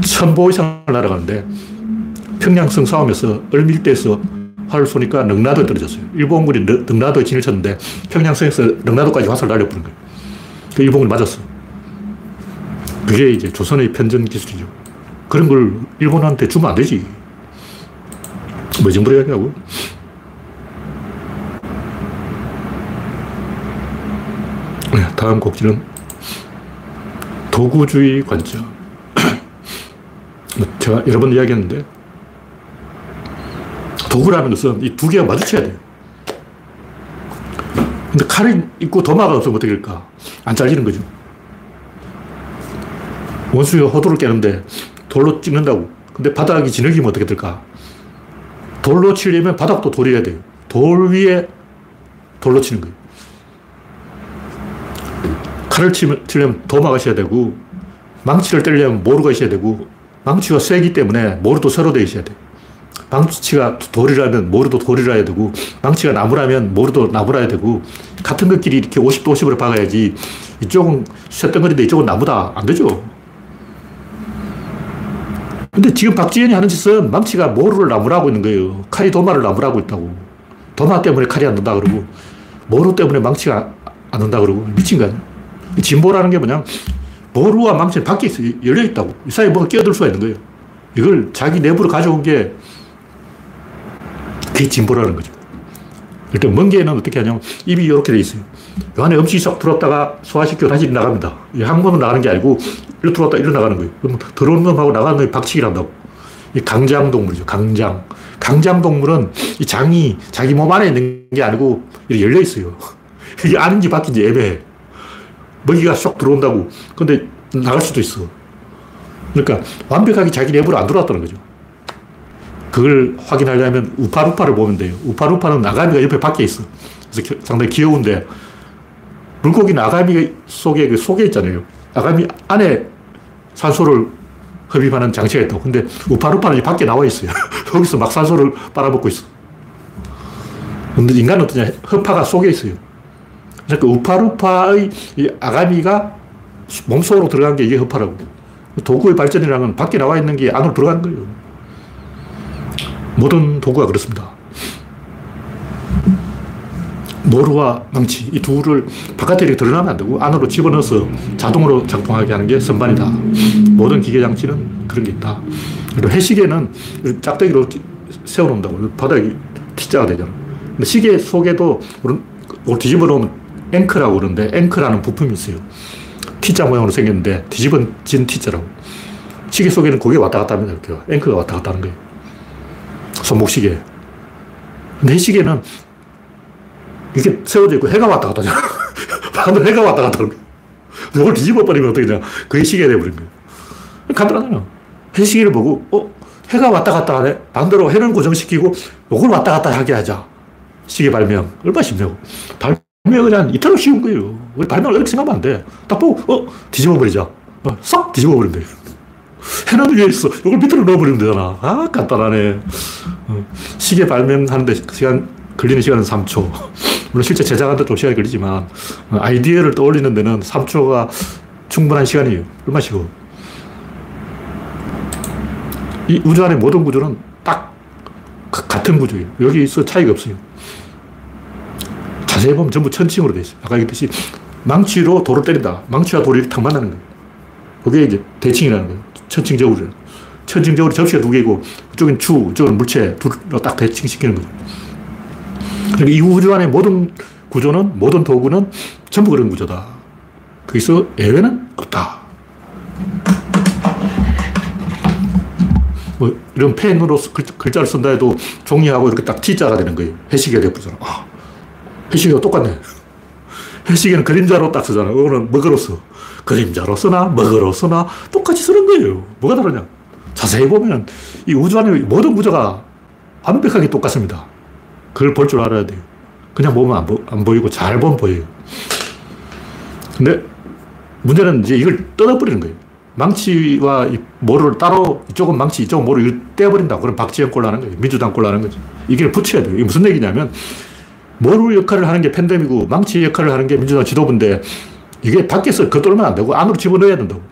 1000보 이상 날아가는데 평양성 싸움에서 얼밀대에서 활을 쏘니까 능라도에 떨어졌어요. 일본군이 능라도에 진을 쳤는데 평양성에서 능라도까지 화살을 날려버린 거예요. 그 일본군이 맞았어. 그게 이제 조선의 편전 기술이죠. 그런 걸 일본한테 주면 안 되지. 뭐 정도로 이야기하고. 네, 다음 곡지는 도구주의 관점. 뭐 제가 여러 번 이야기했는데 도구라는 것은 이 두 개가 마주쳐야 돼요. 근데 칼을 있고 도마가 없으면 어떻게 될까? 안 잘리는 거죠. 원숭이가 호두를 깨는데 돌로 찍는다고. 근데 바닥이 진흙이면 어떻게 될까? 돌로 치려면 바닥도 돌이어야 돼요. 돌 위에 돌로 치는 거예요. 칼을 치려면 도마가 있어야 되고, 망치를 때리려면 모루가 있어야 되고, 망치가 세기 때문에 모루도 서로 되어 있어야 돼요. 망치가 돌이라면 모르도 돌이라야 되고, 망치가 나무라면 모르도 나무라야 되고, 같은 것끼리 이렇게 50도 50으로 박아야지, 이쪽은 쇳덩어리인데 이쪽은 나무다. 안 되죠. 근데 지금 박지현이 하는 짓은 망치가 모루를 나무라고 있는 거예요. 칼이 도마를 나무라고 있다고. 도마 때문에 칼이 안 된다 그러고, 모루 때문에 망치가 안 된다 그러고, 미친 거 아니야. 진보라는 게 뭐냐 모루와 망치는 밖에 열려 있다고. 이 사이에 뭐가 끼어들 수가 있는 거예요. 이걸 자기 내부로 가져온 게 그게 진보라는 거죠. 일단 멍게는 어떻게 하냐면 입이 이렇게 돼 있어요. 요 안에 음식이 쏙 들었다가 소화시켜 다시 나갑니다. 한 번은 나가는 게 아니고 이리 들어왔다 이리 나가는 거예요. 그럼 들어오는 놈하고 나가는 놈이 박치기를 한다고. 이 강장 동물이죠. 강장. 강장 동물은 이 장이 자기 몸 안에 있는 게 아니고 열려 있어요. 이게 아닌지 바뀐지 애매해. 먹이가 쏙 들어온다고. 근데 나갈 수도 있어. 그러니까 완벽하게 자기 내부로 안 들어왔다는 거죠. 그걸 확인하려면 우파루파를 보면 돼요. 우파루파는 아가미가 옆에 밖에 있어. 그래서 상당히 귀여운데 물고기는 아가미 속에 그 속에 있잖아요. 아가미 안에 산소를 흡입하는 장치가 있다고. 근데 우파루파는 밖에 나와 있어요. 거기서 막 산소를 빨아먹고 있어. 근데 인간은 어떠냐? 허파가 속에 있어요. 그러니까 우파루파의 아가미가 몸속으로 들어간 게 이게 허파라고. 도구의 발전이라는 밖에 나와 있는 게 안으로 들어간 거예요. 모든 도구가 그렇습니다. 모루와 망치 이 둘을 바깥에 이렇게 드러나면 안 되고 안으로 집어넣어서 자동으로 작동하게 하는 게 선반이다. 모든 기계 장치는 그런 게 있다. 그리고 해시계는 짝대기로 세워놓는다고 바닥이 T자가 되잖아. 근데 시계 속에도 뒤집어 놓으면 앵커라고 그러는데 앵커라는 부품이 있어요. T자 모양으로 생겼는데 뒤집어진 T자라고. 시계 속에는 그게 왔다 갔다 합니다. 이렇게 앵커가 왔다 갔다 하는 거예요. 손목시계. 이 시계는 이렇게 세워져 있고 해가 왔다 갔다 하잖아. 반대로 해가 왔다 갔다 하는 거야. 이걸 뒤집어 버리면 어떻게 되냐. 그게 시계가 돼버린 거야. 간단하잖아. 해시계를 보고, 어, 해가 왔다 갔다 하네. 반대로 해는 고정시키고, 이걸 왔다 갔다 하게 하자. 시계 발명. 얼마나 쉽냐고. 발명은 그냥 이탈로 쉬운 거예요. 우리 발명을 이렇게 생각하면 안 돼. 딱 보고, 어, 뒤집어 버리자. 어, 싹 뒤집어 버리면 돼. 해는 위에 있어. 이걸 밑으로 넣어버리면 되잖아. 아, 간단하네. 어, 시계 발명하는데 시간, 걸리는 시간은 3초. 물론 실제 제작하는데 좀 시간이 걸리지만, 어, 아이디어를 떠올리는 데는 3초가 충분한 시간이에요. 얼마 쉬워. 이 우주 안의 모든 구조는 딱 같은 구조예요. 여기서 차이가 없어요. 자세히 보면 전부 천칭으로 돼 있어요. 아까 얘기했듯이 망치로 돌을 때린다. 망치와 돌이 탁 만나는 거예요. 그게 이제 대칭이라는 거예요. 천칭저울을. 천칭저울이 접시가 두 개고, 그쪽은 추, 이쪽은 물체, 둘로 딱 대칭시키는 거죠. 그러니까 이 우주 안의 모든 구조는, 모든 도구는 전부 그런 구조다. 거기서 예외는 없다. 뭐, 이런 펜으로 글자를 쓴다 해도 종이하고 이렇게 딱 T자가 되는 거예요. 해시계가 되어버잖아. 아, 해시계가 똑같네. 해시계는 그림자로 딱 쓰잖아. 이거는 먹으로 써. 그림자로 쓰나, 먹으로 쓰나, 똑같이 쓰는 거예요. 뭐가 다르냐? 자세히 보면 이 우주 안의 모든 구조가 완벽하게 똑같습니다. 그걸 볼 줄 알아야 돼요. 그냥 보면 안, 보, 안 보이고 잘 보면 보여요. 근데 문제는 이제 이걸 뜯어버리는 거예요. 망치와 이 모를 따로 이쪽은 망치, 이쪽은 모를 떼어버린다. 그럼 박지원 꼴로 하는 거예요. 민주당 꼴로 하는 거죠. 이게 붙여야 돼요. 이게 무슨 얘기냐면 모를 역할을 하는 게 팬데믹이고 망치 역할을 하는 게 민주당 지도부인데 이게 밖에서 겉돌면 안 되고 안으로 집어넣어야 된다고.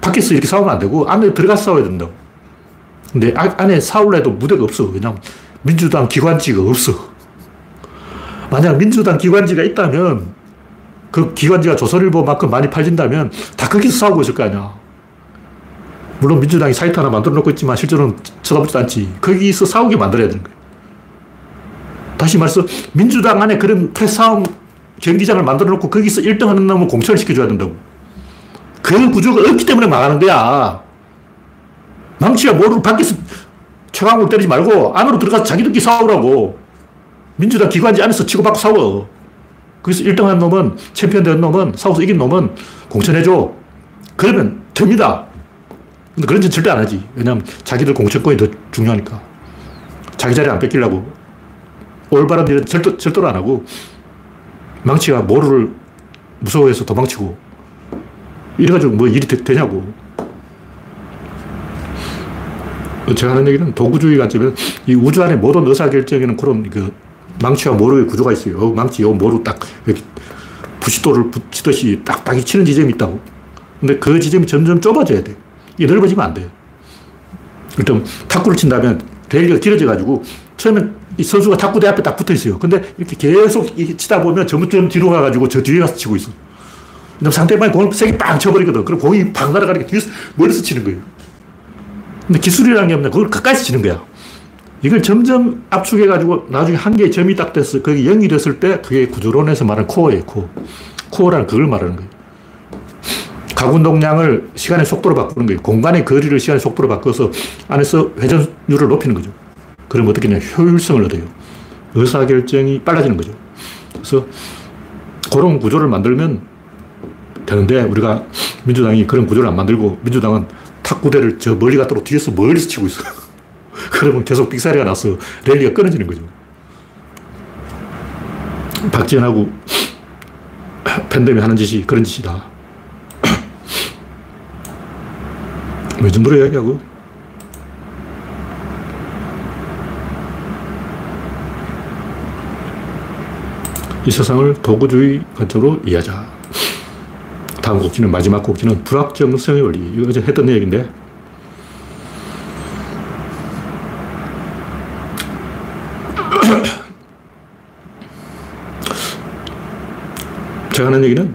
밖에서 이렇게 싸우면 안 되고 안에 들어가서 싸워야 된다고. 근데 아, 안에 싸울래도 무대가 없어. 왜냐면 민주당 기관지가 없어. 만약 민주당 기관지가 있다면 그 기관지가 조선일보만큼 많이 팔린다면 다 거기서 싸우고 있을 거 아니야. 물론 민주당이 사이트 하나 만들어 놓고 있지만 실제로는 쳐다보지도 않지. 거기서 싸우게 만들어야 되는 거야. 다시 말해서 민주당 안에 그런 프레싸움 경기장을 만들어 놓고 거기서 1등 하는 놈은 공천을 시켜줘야 된다고. 그 구조가 없기 때문에 망하는 거야. 망치가 모르고 밖에서 최강을 때리지 말고 안으로 들어가서 자기들끼리 싸우라고. 민주당 기관지 안에서 치고받고 싸워. 거기서 1등 한 놈은, 챔피언 된 놈은, 싸워서 이긴 놈은 공천해줘. 그러면 됩니다. 근데 그런 짓 절대 안 하지. 왜냐면 자기들 공천권이 더 중요하니까. 자기 자리 안 뺏기려고. 올바른 일은 절대, 절대로 안 하고, 망치가 모루를 무서워해서 도망치고, 이래가지고 뭐 일이 되, 냐고 제가 하는 얘기는 도구주의 관점에서 이 우주 안에 모든 의사결정에는 그런 그 망치와 모루의 구조가 있어요. 요 망치, 요 모루 딱 부싯돌을 붙이듯이 딱딱이 치는 지점이 있다고. 근데 그 지점이 점점 좁아져야 돼. 이게 넓어지면 안 돼. 일단 탁구를 친다면 레일가 길어져가지고 처음엔 이 선수가 탁구대 앞에 딱 붙어 있어요. 근데 이렇게 계속 치다 보면 점점 뒤로 가가지고 저 뒤에 가서 치고 있어. 근데 상대방이 공을 세게 빵 쳐버리거든. 그럼 공이 팍 날아가니까 뒤에서 멀리서 치는 거예요. 근데 기술이라는 게 없네. 그걸 가까이서 치는 거야. 이걸 점점 압축해가지고 나중에 한 개의 점이 딱 됐어. 그게 0이 됐을 때 그게 구조론에서 말하는 코어예요, 코어. 코어라는 그걸 말하는 거예요. 가운동량을 시간의 속도로 바꾸는 거예요. 공간의 거리를 시간의 속도로 바꿔서 안에서 회전율을 높이는 거죠. 그럼 어떻게 냐 효율성을 얻어요. 의사결정이 빨라지는 거죠. 그래서 그런 구조를 만들면 되는데 우리가 민주당이 그런 구조를 안 만들고 민주당은 탁구대를 저 멀리 갔도록 뒤에서 멀리서 치고 있어. 그러면 계속 빅사리가 나서 랠리가 끊어지는 거죠. 박지원하고 팬덤이 하는 짓이 그런 짓이다. 왜 정도로 이야기하고? 이 세상을 도구주의 관점으로 이해하자. 다음 곡지는 마지막 곡지는 불확정성의 원리. 이거 어제 했던 얘기인데 제가 하는 얘기는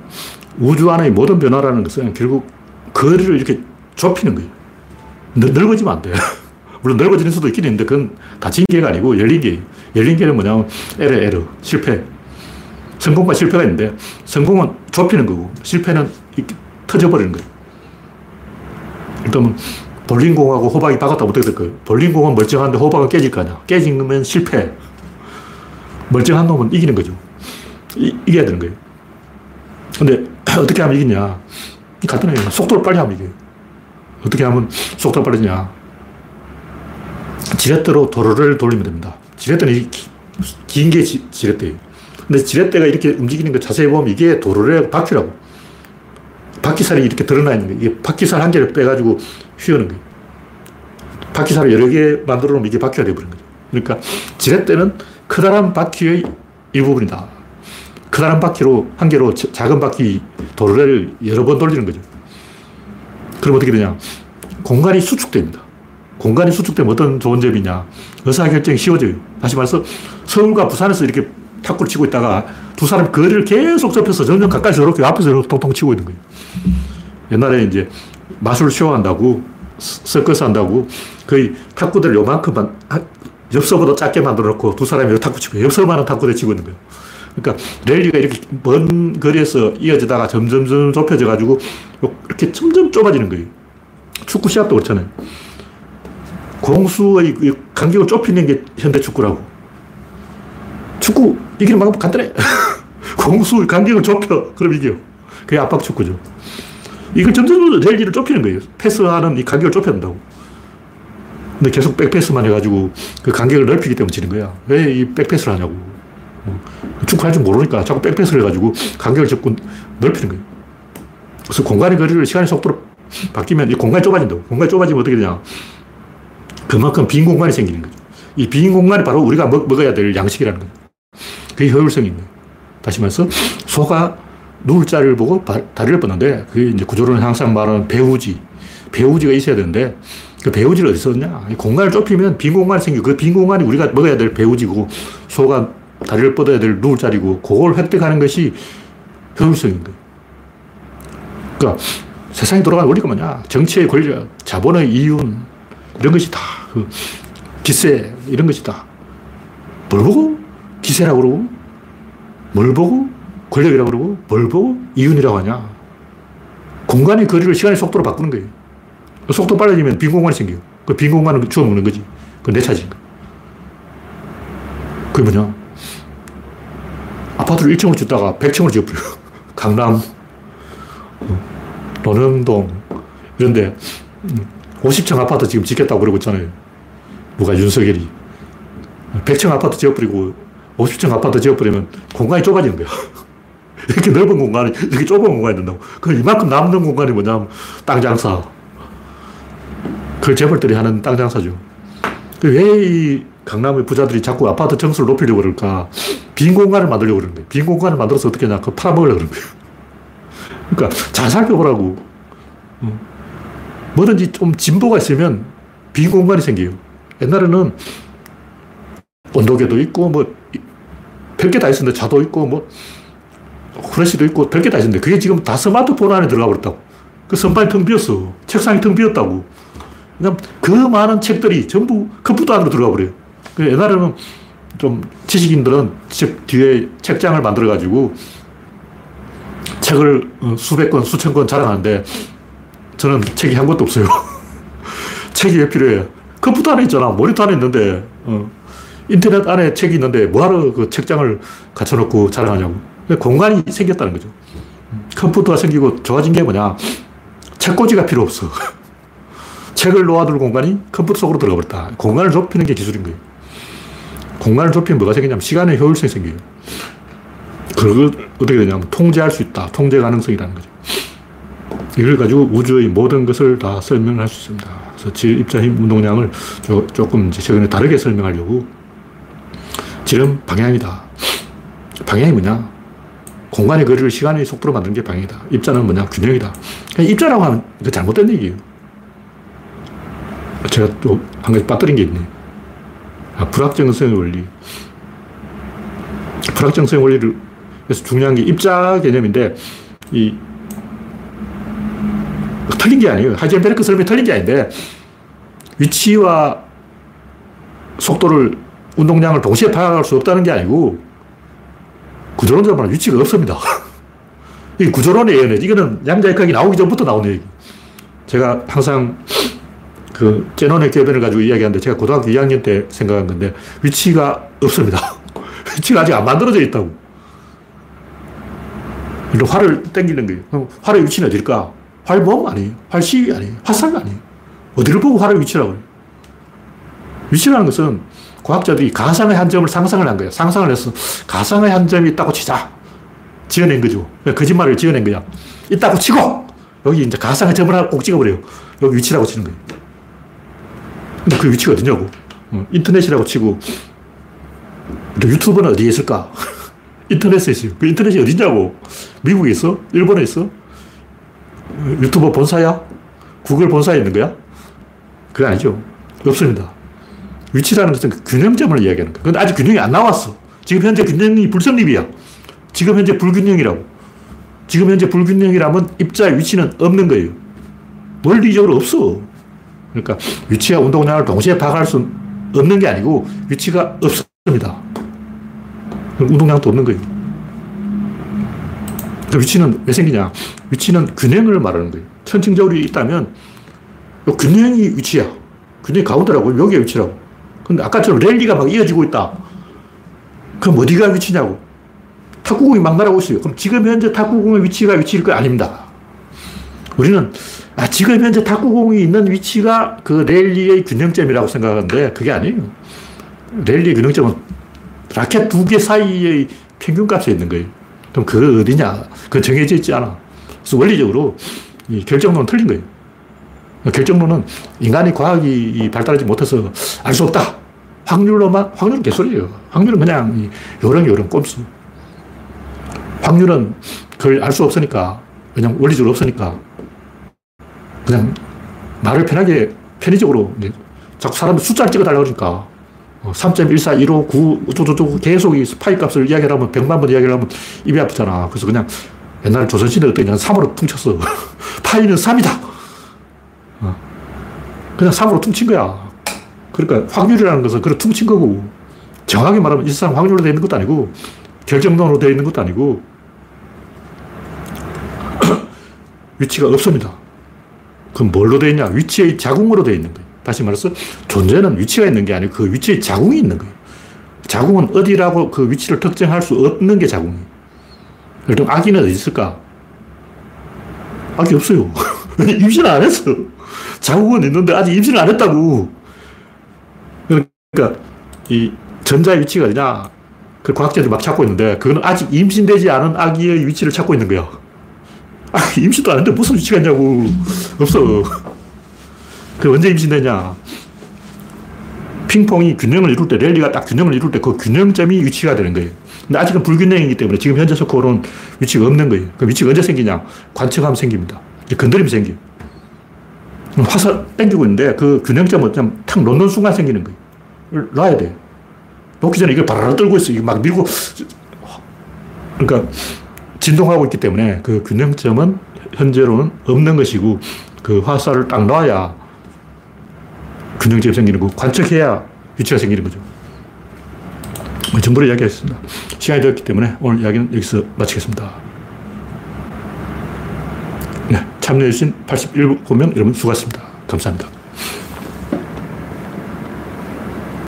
우주 안의 모든 변화라는 것은 결국 거리를 이렇게 좁히는 거예요. 넓 어지면 안 돼요. 물론 넓어지는 수도 있긴 있는데 그건 닫힌 게가 아니고 열린 게 열린 게는 뭐냐면 에러, 에러, 실패. 성공과 실패가 있는데 성공은 좁히는 거고 실패는 터져버리는 거예요. 그러면 볼링공하고 호박이 바꿨다 어떻게 될 거예요? 볼링공은 멀쩡한데 호박은 깨질 거 아니야. 깨진 거면 실패. 멀쩡한 놈은 이기는 거죠. 이, 이겨야 되는 거예요. 근데 어떻게 하면 이기냐. 간단해요. 속도를 빨리 하면 이겨요. 어떻게 하면 속도가 빠르냐. 지렛대로 도로를 돌리면 됩니다. 지렛대는 긴 게 지렛대예요. 근데 지렛대가 이렇게 움직이는 거 자세히 보면 이게 도로의 바퀴라고. 바퀴살이 이렇게 드러나 있는 거예요. 이게 바퀴살 한 개를 빼가지고 휘우는 거예요. 바퀴살을 여러 개 만들어 놓으면 이게 바퀴가 되어버린 거죠. 그러니까 지렛대는 커다란 바퀴의 일부분이다. 커다란 바퀴로, 한 개로 작은 바퀴 도로를 여러 번 돌리는 거죠. 그럼 어떻게 되냐. 공간이 수축됩니다. 공간이 수축되면 어떤 좋은 점이냐. 의사결정이 쉬워져요. 다시 말해서 서울과 부산에서 이렇게 탁구를 치고 있다가 두 사람 거리를 계속 좁혀서 점점 가까이 저렇게 앞에서 이렇게 통통 치고 있는 거예요. 옛날에 이제 마술 쇼 한다고, 서커스 한다고 거의 탁구대를 요만큼만, 엽서보다 작게 만들어 놓고 두 사람이 탁구 치고 엽서만한 탁구대 치고 있는 거예요. 그러니까 랠리가 이렇게 먼 거리에서 이어지다가 점점점 좁혀져 가지고 이렇게 점점 좁아지는 거예요. 축구 시합도 그렇잖아요. 공수의 간격을 좁히는 게 현대 축구라고. 축구 이기는 방법 간단해. 공수 간격을 좁혀. 그럼 이겨. 그게 압박 축구죠. 이걸 점점 랠리를 좁히는 거예요. 패스하는 이 간격을 좁혀야 된다고. 근데 계속 백패스만 해가지고 그 간격을 넓히기 때문에 지는 거야. 왜 이 백패스를 하냐고. 뭐 축구할 줄 모르니까 자꾸 백패스를 해가지고 간격을 자꾸 넓히는 거예요. 그래서 공간의 거리를 시간의 속도로 바뀌면 이 공간이 좁아진다고. 공간이 좁아지면 어떻게 되냐. 그만큼 빈 공간이 생기는 거죠. 이 빈 공간이 바로 우리가 먹, 먹어야 될 양식이라는 거예요. 그게 거예요. 다시 말해서 소가 누울 자리를 보고 다리를 뻗는데 그게 이제 구조론은 항상 말하는 배우지. 배우지가 있어야 되는데 그 배우지를 어디서 얻냐. 공간을 좁히면 빈 공간이 생기고 그 빈 공간이 우리가 먹어야 될 배우지고 소가 다리를 뻗어야 될 누울 자리고 그걸 획득하는 것이 효율성인 거예요. 그러니까 세상이 돌아가는 원리가 뭐냐. 정치의 권력, 자본의 이윤, 이런 것이 다, 그 기세, 이런 것이 다. 뭘 보고 기세라고 그러고, 뭘 보고 권력이라고 그러고, 뭘 보고 이윤이라고 하냐. 공간의 거리를 시간의 속도로 바꾸는 거예요. 그 속도 빨라지면 빈 공간이 생겨요. 그 빈 공간을 주워먹는 거지. 그내 차지인 거 그게 뭐냐. 아파트를 1층으로 짓다가 100층으로 지어버려. 강남, 논현동, 이런데 50층 아파트 지금 짓겠다고 그러고 있잖아요. 누가 윤석열이. 100층 아파트 지어버리고 50층 아파트 지어버리면 공간이 좁아지는 거야. 이렇게 넓은 공간이, 이렇게 좁은 공간이 된다고. 그 이만큼 남는 공간이 뭐냐면 땅 장사. 그걸 재벌들이 하는 땅 장사죠. 그 왜이 강남의 부자들이 자꾸 아파트 정수를 높이려고 그럴까? 빈 공간을 만들려고 그러는 거예요. 빈 공간을 만들어서 어떻게 하냐? 그 팔아먹으려고 그러는 거예요. 그러니까 잘 살펴보라고. 어. 뭐든지 좀 진보가 있으면 빈 공간이 생겨요. 옛날에는 온도계도 있고, 뭐, 별게 다 있었는데, 차도 있고, 뭐, 후레쉬도 있고, 별게 다 있었는데, 그게 지금 다 스마트폰 안에 들어가 버렸다고. 그 선반이 텅 비었어. 책상이 텅 비었다고. 그냥 그 많은 책들이 전부 컴퓨터 안으로 들어가 버려요. 그 옛날에는 좀 지식인들은 즉 뒤에 책장을 만들어가지고 책을 어, 수백 권, 수천 권 자랑하는데 저는 책이 한 것도 없어요. 책이 왜 필요해? 컴퓨터 안에 있잖아. 모니터 안에 있는데, 어. 인터넷 안에 책이 있는데 뭐하러 그 책장을 갖춰놓고 자랑하냐고. 공간이 생겼다는 거죠. 컴퓨터가 생기고 좋아진 게 뭐냐. 책꽂이가 필요 없어. 책을 놓아둘 공간이 컴퓨터 속으로 들어가 버렸다. 공간을 좁히는 게 기술인 거예요. 공간을 좁히면 뭐가 생기냐면 시간의 효율성이 생겨요. 그걸 어떻게 되냐면 통제할 수 있다. 통제 가능성이라는 거죠. 이걸 가지고 우주의 모든 것을 다 설명할 수 있습니다. 그래서 질, 입자, 힘, 운동량을 조, 금 이제 최근에 다르게 설명하려고 질은 방향이다. 방향이 뭐냐? 공간의 거리를 시간의 속도로 만드는 게 방향이다. 입자는 뭐냐? 균형이다. 입자라고 하면 이거 잘못된 얘기예요. 제가 또 한 가지 빠뜨린 게 있네. 아, 불확정성의 원리. 불확정성의 원리를, 그래서 중요한 게 입자 개념인데, 이, 틀린 게 아니에요. 하이젠베르크 설명이 틀린 게 아닌데, 위치와 속도를, 운동량을 동시에 파악할 수 없다는 게 아니고, 구조론자만 위치가 없습니다. 이 구조론의 예언이 이거는 양자역학이 나오기 전부터 나오는 얘기. 제가 항상 그 제논의 궤변을 가지고 이야기하는데 제가 고등학교 2학년 때 생각한 건데 위치가 없습니다. 위치가 아직 안 만들어져 있다고. 그리고 활을 땡기는 거예요. 그럼 활의 위치는 어딜까? 활몸 아니에요. 활시 아니에요. 화살 아니에요. 어디를 보고 활의 위치라고 해요. 위치라는 것은 과학자들이 가상의 한 점을 상상을 한 거예요. 상상을 해서 가상의 한 점이 있다고 치자. 지어낸 거죠. 거짓말을 지어낸 거야. 있다고 치고 여기 이제 가상의 점을 꼭 찍어버려요. 여기 위치라고 치는 거예요. 근데 그 위치가 어디냐고. 어, 인터넷이라고 치고, 유튜브는 어디에 있을까? 인터넷에 있어요. 그 인터넷이 어디냐고. 미국에 있어? 일본에 있어? 유튜버 본사야? 구글 본사에 있는 거야? 그게 아니죠. 없습니다. 위치라는 것은 그 균형점을 이야기하는 거야. 근데 아직 균형이 안 나왔어. 지금 현재 균형이 불성립이야. 지금 현재 불균형이라고. 지금 현재 불균형이라면 입자의 위치는 없는 거예요. 원리적으로 없어. 그러니까 위치와 운동량을 동시에 파악할 수 없는 게 아니고 위치가 없습니다. 운동량도 없는 거예요. 그 위치는 왜 생기냐? 위치는 균형을 말하는 거예요. 천칭적으로 있다면 균형이 위치야. 균형이 가운데라고. 여기가 위치라고. 근데 아까처럼 랠리가 막 이어지고 있다. 그럼 어디가 위치냐고. 탁구공이 막 날아오고 있어요. 그럼 지금 현재 탁구공의 위치가 위치일 거 아닙니다. 우리는 아, 지금 현재 탁구공이 있는 위치가 그 랠리의 균형점이라고 생각하는데 그게 아니에요. 랠리의 균형점은 라켓 두 개 사이의 평균값에 있는 거예요. 그럼 그 어디냐? 그 정해져 있지 않아. 그래서 원리적으로 이 결정론은 틀린 거예요. 결정론은 인간의 과학이 발달하지 못해서 알 수 없다. 확률로만, 확률은 개소리예요. 확률은 그냥 요령요령 꼼수. 확률은 그걸 알 수 없으니까, 그냥 원리적으로 없으니까 그냥 말을 편하게, 편의적으로 자꾸 사람들 숫자를 찍어달라고 그러니까 3.1415, 9, 어쩌고저쩌고 계속 이 파이 값을 이야기하면 100만 번 이야기를 하면 입이 아프잖아. 그래서 그냥 옛날 조선시대 어때? 그냥 3으로 퉁쳤어. 파이는 3이다! 어. 그냥 3으로 퉁친 거야. 그러니까 확률이라는 것은 그래 퉁친 거고 정확하게 말하면 이 세상 확률로 되어 있는 것도 아니고 결정론으로 되어 있는 것도 아니고 위치가 없습니다. 그럼 뭘로 되어 있냐? 위치의 자궁으로 되어 있는 거예요. 다시 말해서 존재는 위치가 있는 게 아니고 그 위치에 자궁이 있는 거예요. 자궁은 어디라고 그 위치를 특정할 수 없는 게 자궁이에요. 그럼 아기는 어디 있을까? 아기 없어요. 임신 안 했어. 자궁은 있는데 아직 임신을 안 했다고. 그러니까 이 전자의 위치가 어디냐? 그 과학자들이 막 찾고 있는데 그거는 아직 임신되지 않은 아기의 위치를 찾고 있는 거야. 아, 임신도 안 했는데 무슨 위치가 있냐고. 없어. 그 언제 임신되냐. 핑퐁이 균형을 이룰 때, 랠리가 딱 균형을 이룰 때 그 균형점이 위치가 되는 거예요. 근데 아직은 불균형이기 때문에 지금 현재 스코어는 위치가 없는 거예요. 그 위치가 언제 생기냐? 관측하면 생깁니다. 건드리면 생겨요. 화살 땡기고 있는데 그 균형점은 그냥 탁 놓는 순간 생기는 거예요. 놔야 돼. 놓기 전에 이걸 바라라 떨고 있어. 이거 막 밀고. 그러니까 진동하고 있기 때문에 그 균형점은 현재로는 없는 것이고 그 화살을 딱 놔야 균형점이 생기는 거고 관측해야 위치가 생기는 거죠. 정보를 이야기했습니다. 시간이 되었기 때문에 오늘 이야기는 여기서 마치겠습니다. 네, 참여해주신 81명 여러분 수고하셨습니다. 감사합니다.